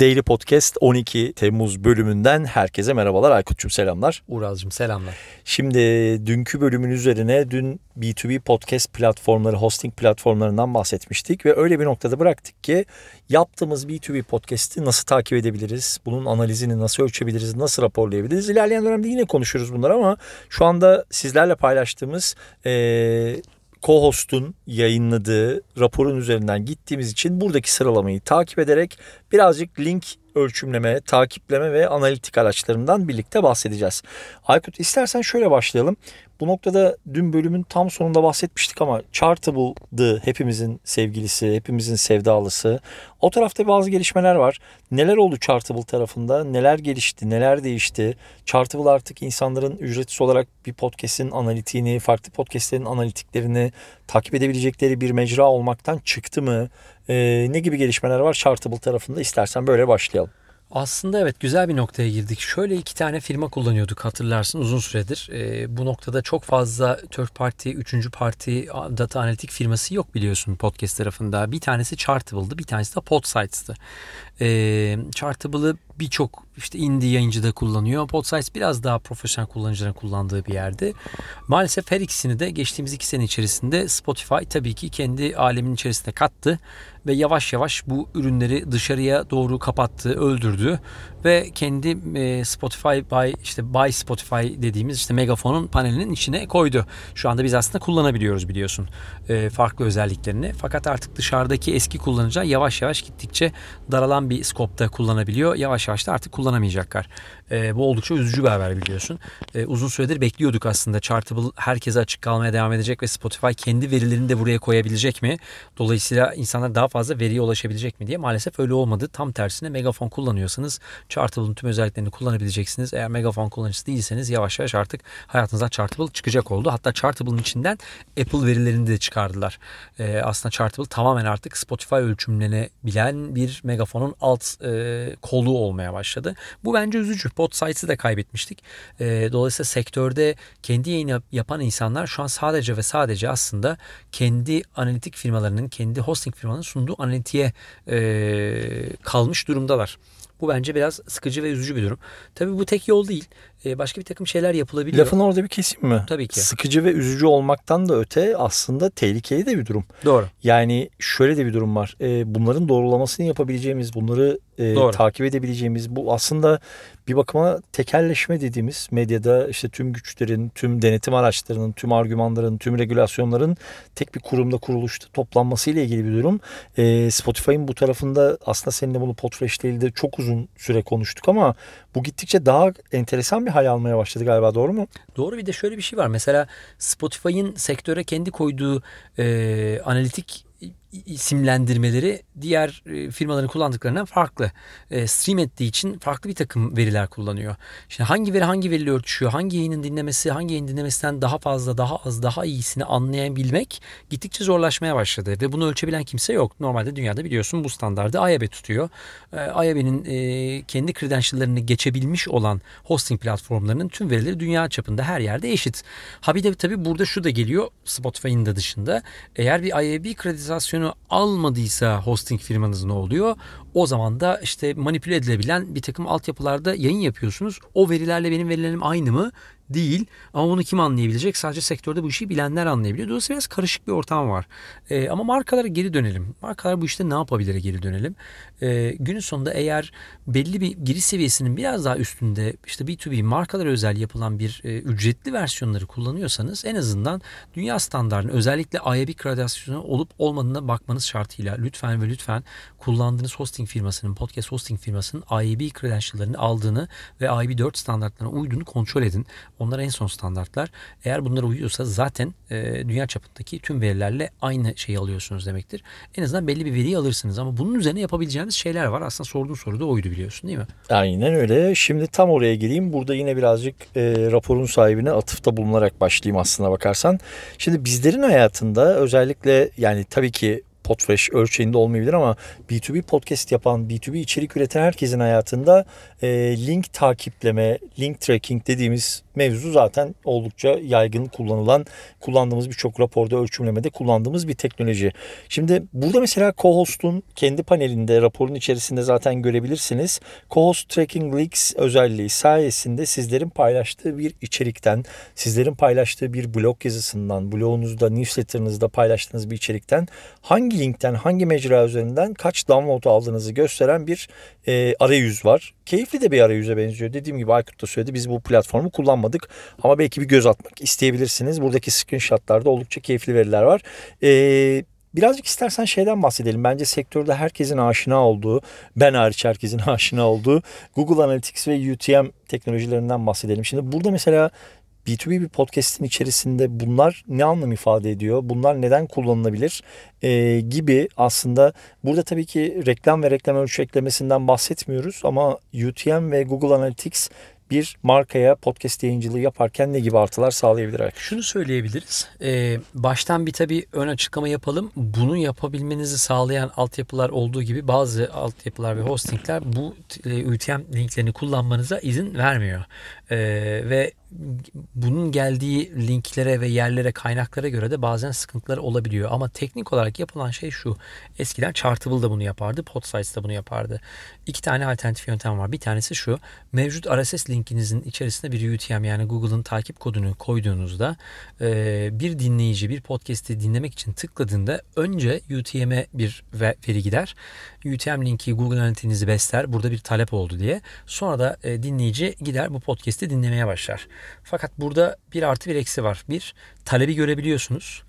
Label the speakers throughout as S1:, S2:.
S1: Daily Podcast 12 Temmuz bölümünden herkese merhabalar. Aykut'cum selamlar.
S2: Uraz'cığım selamlar.
S1: Şimdi dünkü bölümün üzerine dün B2B podcast platformları, hosting platformlarından bahsetmiştik ve öyle bir noktada bıraktık ki yaptığımız B2B podcast'i nasıl takip edebiliriz? Bunun analizini nasıl ölçebiliriz? Nasıl raporlayabiliriz? İlerleyen dönemde yine konuşuruz bunları ama şu anda sizlerle paylaştığımız ee, co-host'un yayınladığı raporun üzerinden gittiğimiz için buradaki sıralamayı takip ederek birazcık link ölçümleme, takipleme ve analitik araçlarından birlikte bahsedeceğiz. Aykut istersen şöyle başlayalım. Bu noktada dün bölümün tam sonunda bahsetmiştik ama Chartable'dı hepimizin sevgilisi, hepimizin sevdalısı. O tarafta bazı gelişmeler var. Neler oldu Chartable tarafında? Neler gelişti? Neler değişti? Chartable artık insanların ücretsiz olarak bir podcast'in analitiğini, farklı podcast'lerin analitiklerini takip edebilecekleri bir mecra olmaktan çıktı mı? Ee, ne gibi gelişmeler var Chartable tarafında? İstersen böyle başlayalım.
S2: Aslında evet güzel bir noktaya girdik. Şöyle iki tane firma kullanıyorduk hatırlarsın uzun süredir. E, bu noktada çok fazla third party, üçüncü parti data analitik firması yok biliyorsun podcast tarafında. Bir tanesi Chartable'dı, bir tanesi de Podsites'tı. E, Chartable'ı birçok işte indie yayıncı da kullanıyor. Podsites biraz daha profesyonel kullanıcıların kullandığı bir yerde. Maalesef her ikisini de geçtiğimiz iki sene içerisinde Spotify tabii ki kendi alemin içerisine kattı ve yavaş yavaş bu ürünleri dışarıya doğru kapattı, öldürdü ve kendi e, Spotify by işte by Spotify dediğimiz işte megafonun panelinin içine koydu. Şu anda biz aslında kullanabiliyoruz biliyorsun e, farklı özelliklerini. Fakat artık dışarıdaki eski kullanıcılar yavaş yavaş gittikçe daralan bir skopta kullanabiliyor. Yavaş yavaş da artık kullanamayacaklar. E, bu oldukça üzücü bir haber biliyorsun. E, uzun süredir bekliyorduk aslında. Chartable herkese açık kalmaya devam edecek ve Spotify kendi verilerini de buraya koyabilecek mi? Dolayısıyla insanlar daha fazla veriye ulaşabilecek mi diye maalesef öyle olmadı. Tam tersine megafon kullanıyorsanız Chartable'ın tüm özelliklerini kullanabileceksiniz. Eğer megafon kullanıcısı değilseniz yavaş yavaş artık hayatınızdan Chartable çıkacak oldu. Hatta Chartable'ın içinden Apple verilerini de çıkardılar. E, aslında Chartable tamamen artık Spotify ölçümlenebilen bir megafonun alt e, kolu olmaya başladı. Bu bence üzücü. Pod Sites'i de kaybetmiştik. E, dolayısıyla sektörde kendi yayın yapan insanlar şu an sadece ve sadece aslında kendi analitik firmalarının, kendi hosting firmalarının sunduğu analitiğe e, kalmış durumdalar. Bu bence biraz sıkıcı ve üzücü bir durum. Tabii bu tek yol değil. Ee, başka bir takım şeyler yapılabiliyor.
S1: Lafın orada bir kesim mi?
S2: Tabii ki.
S1: Sıkıcı ve üzücü olmaktan da öte aslında tehlikeli de bir durum.
S2: Doğru.
S1: Yani şöyle de bir durum var. Ee, bunların doğrulamasını yapabileceğimiz, bunları e, takip edebileceğimiz bu aslında bir bakıma tekelleşme dediğimiz medyada işte tüm güçlerin, tüm denetim araçlarının, tüm argümanların, tüm regülasyonların tek bir kurumda kuruluşta toplanması ile ilgili bir durum. E, Spotify'ın bu tarafında aslında seninle bunu Podfresh de çok uzun süre konuştuk ama bu gittikçe daha enteresan bir hal almaya başladı galiba doğru mu?
S2: Doğru bir de şöyle bir şey var. Mesela Spotify'ın sektöre kendi koyduğu e, analitik isimlendirmeleri diğer e, firmaların kullandıklarından farklı. E, stream ettiği için farklı bir takım veriler kullanıyor. Şimdi hangi veri hangi veriyle örtüşüyor, hangi yayının dinlemesi, hangi yayın dinlemesinden daha fazla, daha az, daha iyisini anlayabilmek gittikçe zorlaşmaya başladı. Ve bunu ölçebilen kimse yok. Normalde dünyada biliyorsun bu standardı IAB tutuyor. E, IAB'nin kendi credential'larını geçebilmiş olan hosting platformlarının tüm verileri dünya çapında her yerde eşit. Ha bir de tabii burada şu da geliyor Spotify'ın da dışında. Eğer bir IAB kreditasyonu ürünü almadıysa hosting firmanız ne oluyor? O zaman da işte manipüle edilebilen bir takım altyapılarda yayın yapıyorsunuz. O verilerle benim verilerim aynı mı? Değil. Ama bunu kim anlayabilecek? Sadece sektörde bu işi bilenler anlayabiliyor. Dolayısıyla biraz karışık bir ortam var. E, ama markalara geri dönelim. Markalar bu işte ne yapabilir geri dönelim. E, günün sonunda eğer belli bir giriş seviyesinin biraz daha üstünde işte B2B markalara özel yapılan bir e, ücretli versiyonları kullanıyorsanız en azından dünya standartının özellikle IAB kreditasyonu olup olmadığına bakmanız şartıyla lütfen ve lütfen kullandığınız hosting firmasının, podcast hosting firmasının IAB credential'larını aldığını ve IAB 4 standartlarına uyduğunu kontrol edin. Onlar en son standartlar. Eğer bunlara uyuyorsa zaten e, dünya çapındaki tüm verilerle aynı şeyi alıyorsunuz demektir. En azından belli bir veriyi alırsınız ama bunun üzerine yapabileceğiniz şeyler var. Aslında sorduğun soru da oydu biliyorsun değil mi?
S1: Aynen öyle. Şimdi tam oraya geleyim. Burada yine birazcık e, raporun sahibine atıfta bulunarak başlayayım aslına bakarsan. Şimdi bizlerin hayatında özellikle yani tabii ki Podfresh ölçeğinde olmayabilir ama B2B podcast yapan, B2B içerik üreten herkesin hayatında e, link takipleme, link tracking dediğimiz mevzu zaten oldukça yaygın kullanılan, kullandığımız birçok raporda ölçümlemede kullandığımız bir teknoloji. Şimdi burada mesela co-host'un kendi panelinde raporun içerisinde zaten görebilirsiniz. Co-host Tracking Links özelliği sayesinde sizlerin paylaştığı bir içerikten, sizlerin paylaştığı bir blog yazısından, blogunuzda, newsletter'ınızda paylaştığınız bir içerikten hangi linkten, hangi mecra üzerinden kaç download aldığınızı gösteren bir e, arayüz var. Keyifli de bir arayüze benziyor. Dediğim gibi Aykut da söyledi biz bu platformu kullanmadık ama belki bir göz atmak isteyebilirsiniz. Buradaki screenshotlarda oldukça keyifli veriler var. Eee Birazcık istersen şeyden bahsedelim. Bence sektörde herkesin aşina olduğu, ben hariç herkesin aşina olduğu Google Analytics ve UTM teknolojilerinden bahsedelim. Şimdi burada mesela B2B bir podcast'in içerisinde bunlar ne anlam ifade ediyor? Bunlar neden kullanılabilir? Ee, gibi aslında burada tabii ki reklam ve reklam ölçü eklemesinden bahsetmiyoruz ama UTM ve Google Analytics bir markaya podcast yayıncılığı yaparken ne gibi artılar sağlayabilir?
S2: Şunu söyleyebiliriz. Ee, baştan bir tabii ön açıklama yapalım. Bunu yapabilmenizi sağlayan altyapılar olduğu gibi bazı altyapılar ve hostingler bu e, UTM linklerini kullanmanıza izin vermiyor. Ee, ve bunun geldiği linklere ve yerlere kaynaklara göre de bazen sıkıntılar olabiliyor. Ama teknik olarak yapılan şey şu. Eskiden Chartable da bunu yapardı. Podsites de bunu yapardı. İki tane alternatif yöntem var. Bir tanesi şu. Mevcut RSS linkinizin içerisine bir UTM yani Google'ın takip kodunu koyduğunuzda e, bir dinleyici bir podcast'i dinlemek için tıkladığında önce UTM'e bir ve- veri gider. UTM linki Google Analytics'i besler. Burada bir talep oldu diye. Sonra da e, dinleyici gider bu podcast'i dinlemeye başlar. Fakat burada bir artı bir eksi var. Bir, talebi görebiliyorsunuz.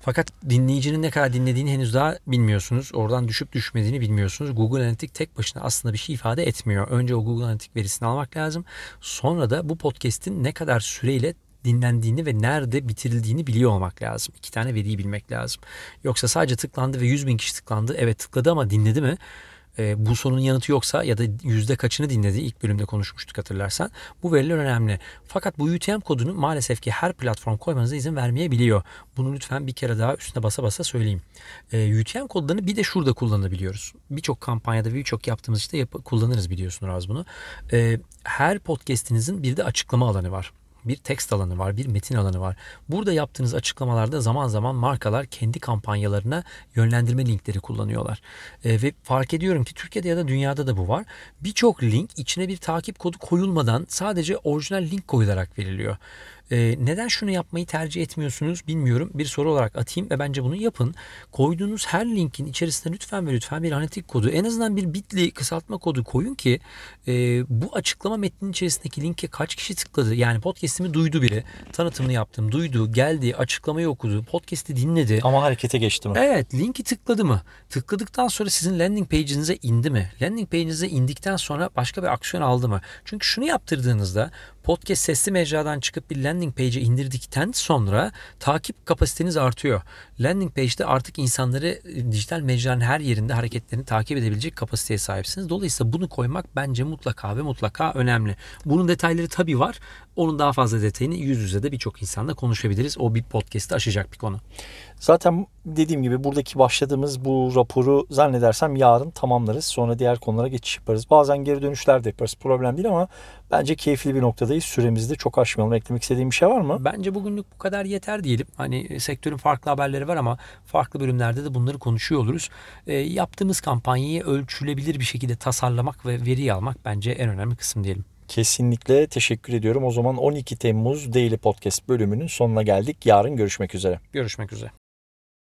S2: Fakat dinleyicinin ne kadar dinlediğini henüz daha bilmiyorsunuz. Oradan düşüp düşmediğini bilmiyorsunuz. Google Analytics tek başına aslında bir şey ifade etmiyor. Önce o Google Analytics verisini almak lazım. Sonra da bu podcast'in ne kadar süreyle dinlendiğini ve nerede bitirildiğini biliyor olmak lazım. İki tane veriyi bilmek lazım. Yoksa sadece tıklandı ve 100 bin kişi tıklandı. Evet tıkladı ama dinledi mi? E, bu sorunun yanıtı yoksa ya da yüzde kaçını dinledi ilk bölümde konuşmuştuk hatırlarsan bu veriler önemli. Fakat bu UTM kodunu maalesef ki her platform koymanıza izin vermeyebiliyor. Bunu lütfen bir kere daha üstüne basa basa söyleyeyim. E, UTM kodlarını bir de şurada kullanabiliyoruz. Birçok kampanyada birçok yaptığımız işte yap- kullanırız biliyorsun Raz bunu. E, her podcastinizin bir de açıklama alanı var bir text alanı var, bir metin alanı var. Burada yaptığınız açıklamalarda zaman zaman markalar kendi kampanyalarına yönlendirme linkleri kullanıyorlar. E, ve fark ediyorum ki Türkiye'de ya da dünyada da bu var. Birçok link içine bir takip kodu koyulmadan sadece orijinal link koyularak veriliyor. E, neden şunu yapmayı tercih etmiyorsunuz bilmiyorum. Bir soru olarak atayım ve bence bunu yapın. Koyduğunuz her linkin içerisinde lütfen ve lütfen bir analitik kodu en azından bir bitli kısaltma kodu koyun ki e, bu açıklama metninin içerisindeki linke kaç kişi tıkladı? Yani podcast'imi duydu biri. Tanıtımını yaptım. Duydu, geldi, açıklamayı okudu, podcast'i dinledi.
S1: Ama harekete geçti mi?
S2: Evet linki tıkladı mı? Tıkladıktan sonra sizin landing page'inize indi mi? Landing page'inize indikten sonra başka bir aksiyon aldı mı? Çünkü şunu yaptırdığınızda podcast sesli mecradan çıkıp bir landing page'e indirdikten sonra takip kapasiteniz artıyor. Landing page'de artık insanları e, dijital mecranın her yerinde hareketlerini takip edebilecek kapasiteye sahipsiniz. Dolayısıyla bunu koymak bence mutlaka ve mutlaka önemli. Bunun detayları tabii var. Onun daha fazla detayını yüz yüze de birçok insanla konuşabiliriz. O bir podcast'ı aşacak bir konu.
S1: Zaten dediğim gibi buradaki başladığımız bu raporu zannedersem yarın tamamlarız. Sonra diğer konulara geçiş yaparız. Bazen geri dönüşler de yaparız. Problem değil ama bence keyifli bir noktadayız. Süremizi de çok aşmayalım. Eklemek istediğim bir şey var mı?
S2: Bence bugünlük bu kadar yeter diyelim. Hani sektörün farklı haberleri var ama farklı bölümlerde de bunları konuşuyor oluruz. E, yaptığımız kampanyayı ölçülebilir bir şekilde tasarlamak ve veri almak bence en önemli kısım diyelim.
S1: Kesinlikle teşekkür ediyorum. O zaman 12 Temmuz Daily Podcast bölümünün sonuna geldik. Yarın görüşmek üzere.
S2: Görüşmek üzere.